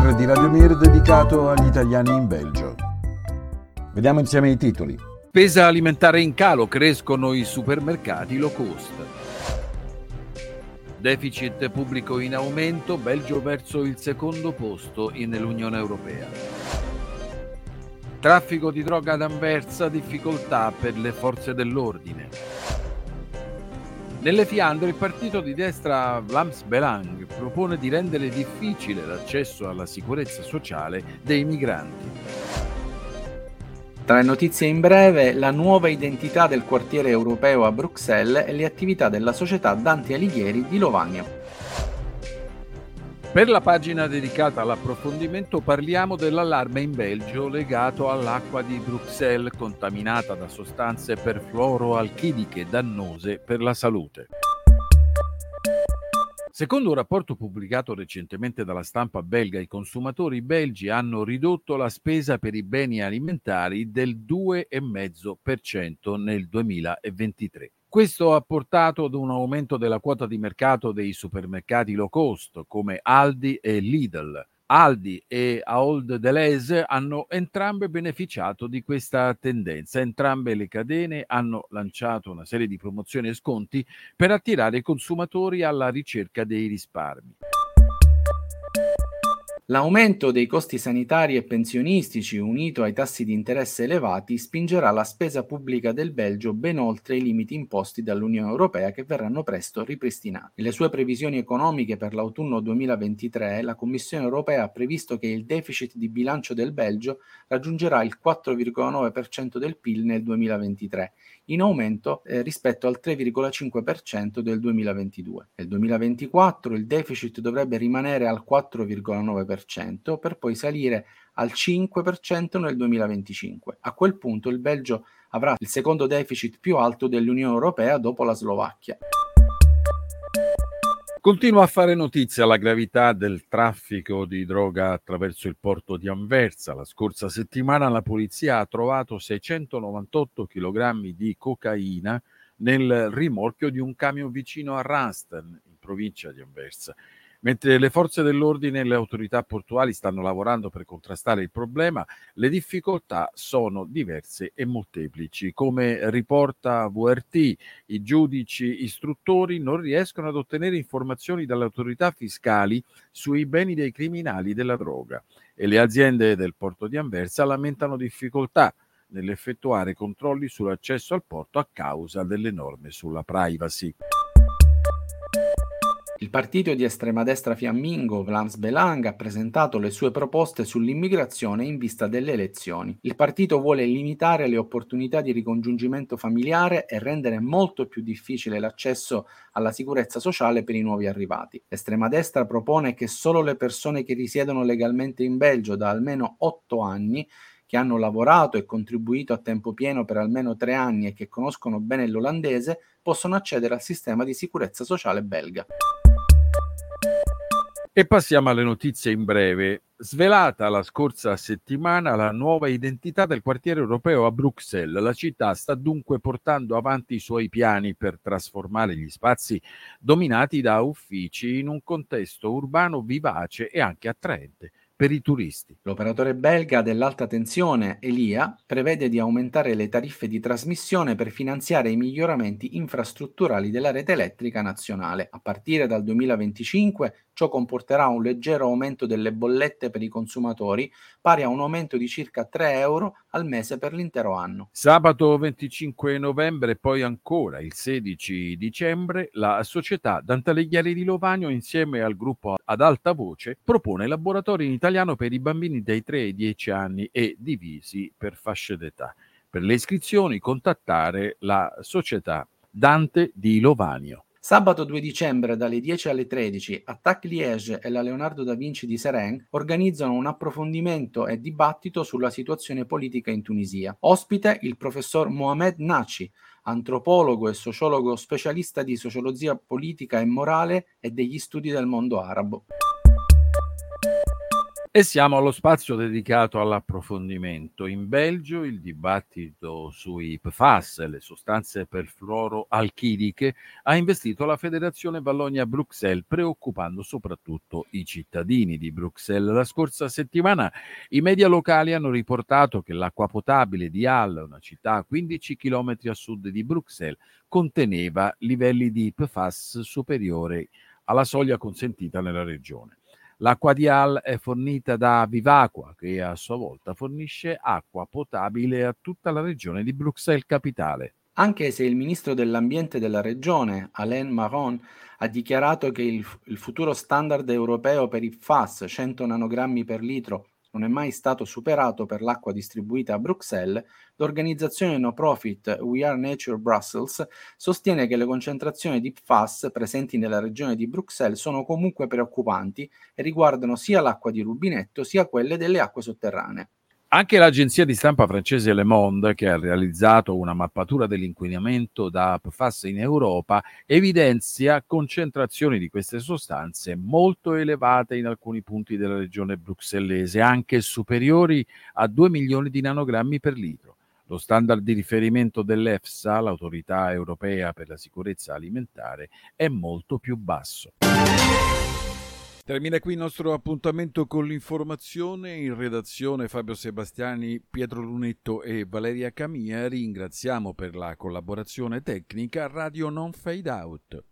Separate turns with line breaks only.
souvenir dedicato agli italiani in Belgio. Vediamo insieme i titoli.
Spesa alimentare in calo, crescono i supermercati low cost. Deficit pubblico in aumento, Belgio verso il secondo posto nell'Unione Europea. Traffico di droga ad Anversa, difficoltà per le forze dell'ordine. Nelle Fiandre il partito di destra Vlaams Belang propone di rendere difficile l'accesso alla sicurezza sociale dei migranti.
Tra le notizie in breve, la nuova identità del quartiere europeo a Bruxelles e le attività della società Dante Alighieri di Lovanio.
Per la pagina dedicata all'approfondimento parliamo dell'allarme in Belgio legato all'acqua di Bruxelles contaminata da sostanze perfluoroalchiliche dannose per la salute. Secondo un rapporto pubblicato recentemente dalla stampa belga, i consumatori belgi hanno ridotto la spesa per i beni alimentari del 2,5% nel 2023. Questo ha portato ad un aumento della quota di mercato dei supermercati low cost come Aldi e Lidl, Aldi e Ahold Deleuze hanno entrambe beneficiato di questa tendenza. Entrambe le catene hanno lanciato una serie di promozioni e sconti per attirare i consumatori alla ricerca dei risparmi.
L'aumento dei costi sanitari e pensionistici unito ai tassi di interesse elevati spingerà la spesa pubblica del Belgio ben oltre i limiti imposti dall'Unione Europea che verranno presto ripristinati. Nelle sue previsioni economiche per l'autunno 2023 la Commissione Europea ha previsto che il deficit di bilancio del Belgio raggiungerà il 4,9% del PIL nel 2023 in aumento eh, rispetto al 3,5% del 2022. Nel 2024 il deficit dovrebbe rimanere al 4,9% per poi salire al 5% nel 2025. A quel punto il Belgio avrà il secondo deficit più alto dell'Unione Europea dopo la Slovacchia.
Continua a fare notizia la gravità del traffico di droga attraverso il porto di Anversa. La scorsa settimana la polizia ha trovato 698 kg di cocaina nel rimorchio di un camion vicino a Rasten, in provincia di Anversa. Mentre le forze dell'ordine e le autorità portuali stanno lavorando per contrastare il problema, le difficoltà sono diverse e molteplici. Come riporta VRT, i giudici istruttori non riescono ad ottenere informazioni dalle autorità fiscali sui beni dei criminali della droga e le aziende del porto di Anversa lamentano difficoltà nell'effettuare controlli sull'accesso al porto a causa delle norme sulla privacy.
Il partito di estrema destra fiammingo Vlaams Belang ha presentato le sue proposte sull'immigrazione in vista delle elezioni. Il partito vuole limitare le opportunità di ricongiungimento familiare e rendere molto più difficile l'accesso alla sicurezza sociale per i nuovi arrivati. L'estrema destra propone che solo le persone che risiedono legalmente in Belgio da almeno 8 anni che hanno lavorato e contribuito a tempo pieno per almeno tre anni e che conoscono bene l'olandese possono accedere al sistema di sicurezza sociale belga.
E passiamo alle notizie in breve. Svelata la scorsa settimana la nuova identità del quartiere europeo a Bruxelles, la città sta dunque portando avanti i suoi piani per trasformare gli spazi dominati da uffici in un contesto urbano vivace e anche attraente per i turisti.
L'operatore belga dell'alta tensione, Elia, prevede di aumentare le tariffe di trasmissione per finanziare i miglioramenti infrastrutturali della rete elettrica nazionale. A partire dal 2025 ciò comporterà un leggero aumento delle bollette per i consumatori, pari a un aumento di circa 3 euro al mese per l'intero anno.
Sabato 25 novembre e poi ancora il 16 dicembre la società Dantaleghieri di Lovanio insieme al gruppo ad alta voce propone laboratori in italiano per i bambini dai 3 ai 10 anni e divisi per fasce d'età. Per le iscrizioni contattare la società Dante di Lovanio.
Sabato 2 dicembre dalle 10 alle 13 Attac Liège e la Leonardo da Vinci di Seren organizzano un approfondimento e dibattito sulla situazione politica in Tunisia. Ospite il professor Mohamed Naci, antropologo e sociologo specialista di sociologia politica e morale e degli studi del mondo arabo.
E siamo allo spazio dedicato all'approfondimento. In Belgio il dibattito sui PFAS, le sostanze perfluoroalchiliche, ha investito la Federazione Vallonia-Bruxelles, preoccupando soprattutto i cittadini di Bruxelles. La scorsa settimana i media locali hanno riportato che l'acqua potabile di Halle, una città a 15 km a sud di Bruxelles, conteneva livelli di PFAS superiori alla soglia consentita nella regione. L'acqua di Al è fornita da Vivacqua, che a sua volta fornisce acqua potabile a tutta la regione di Bruxelles Capitale.
Anche se il ministro dell'ambiente della regione, Alain Marron, ha dichiarato che il, il futuro standard europeo per i FAS 100 nanogrammi per litro non è mai stato superato per l'acqua distribuita a Bruxelles, l'organizzazione no profit We Are Nature Brussels sostiene che le concentrazioni di PFAS presenti nella regione di Bruxelles sono comunque preoccupanti e riguardano sia l'acqua di rubinetto sia quelle delle acque sotterranee.
Anche l'agenzia di stampa francese Le Monde, che ha realizzato una mappatura dell'inquinamento da PFAS in Europa, evidenzia concentrazioni di queste sostanze molto elevate in alcuni punti della regione bruxellese, anche superiori a 2 milioni di nanogrammi per litro. Lo standard di riferimento dell'EFSA, l'autorità europea per la sicurezza alimentare, è molto più basso. Termina qui il nostro appuntamento con l'informazione. In redazione Fabio Sebastiani, Pietro Lunetto e Valeria Camia. Ringraziamo per la collaborazione tecnica Radio Non Fade Out.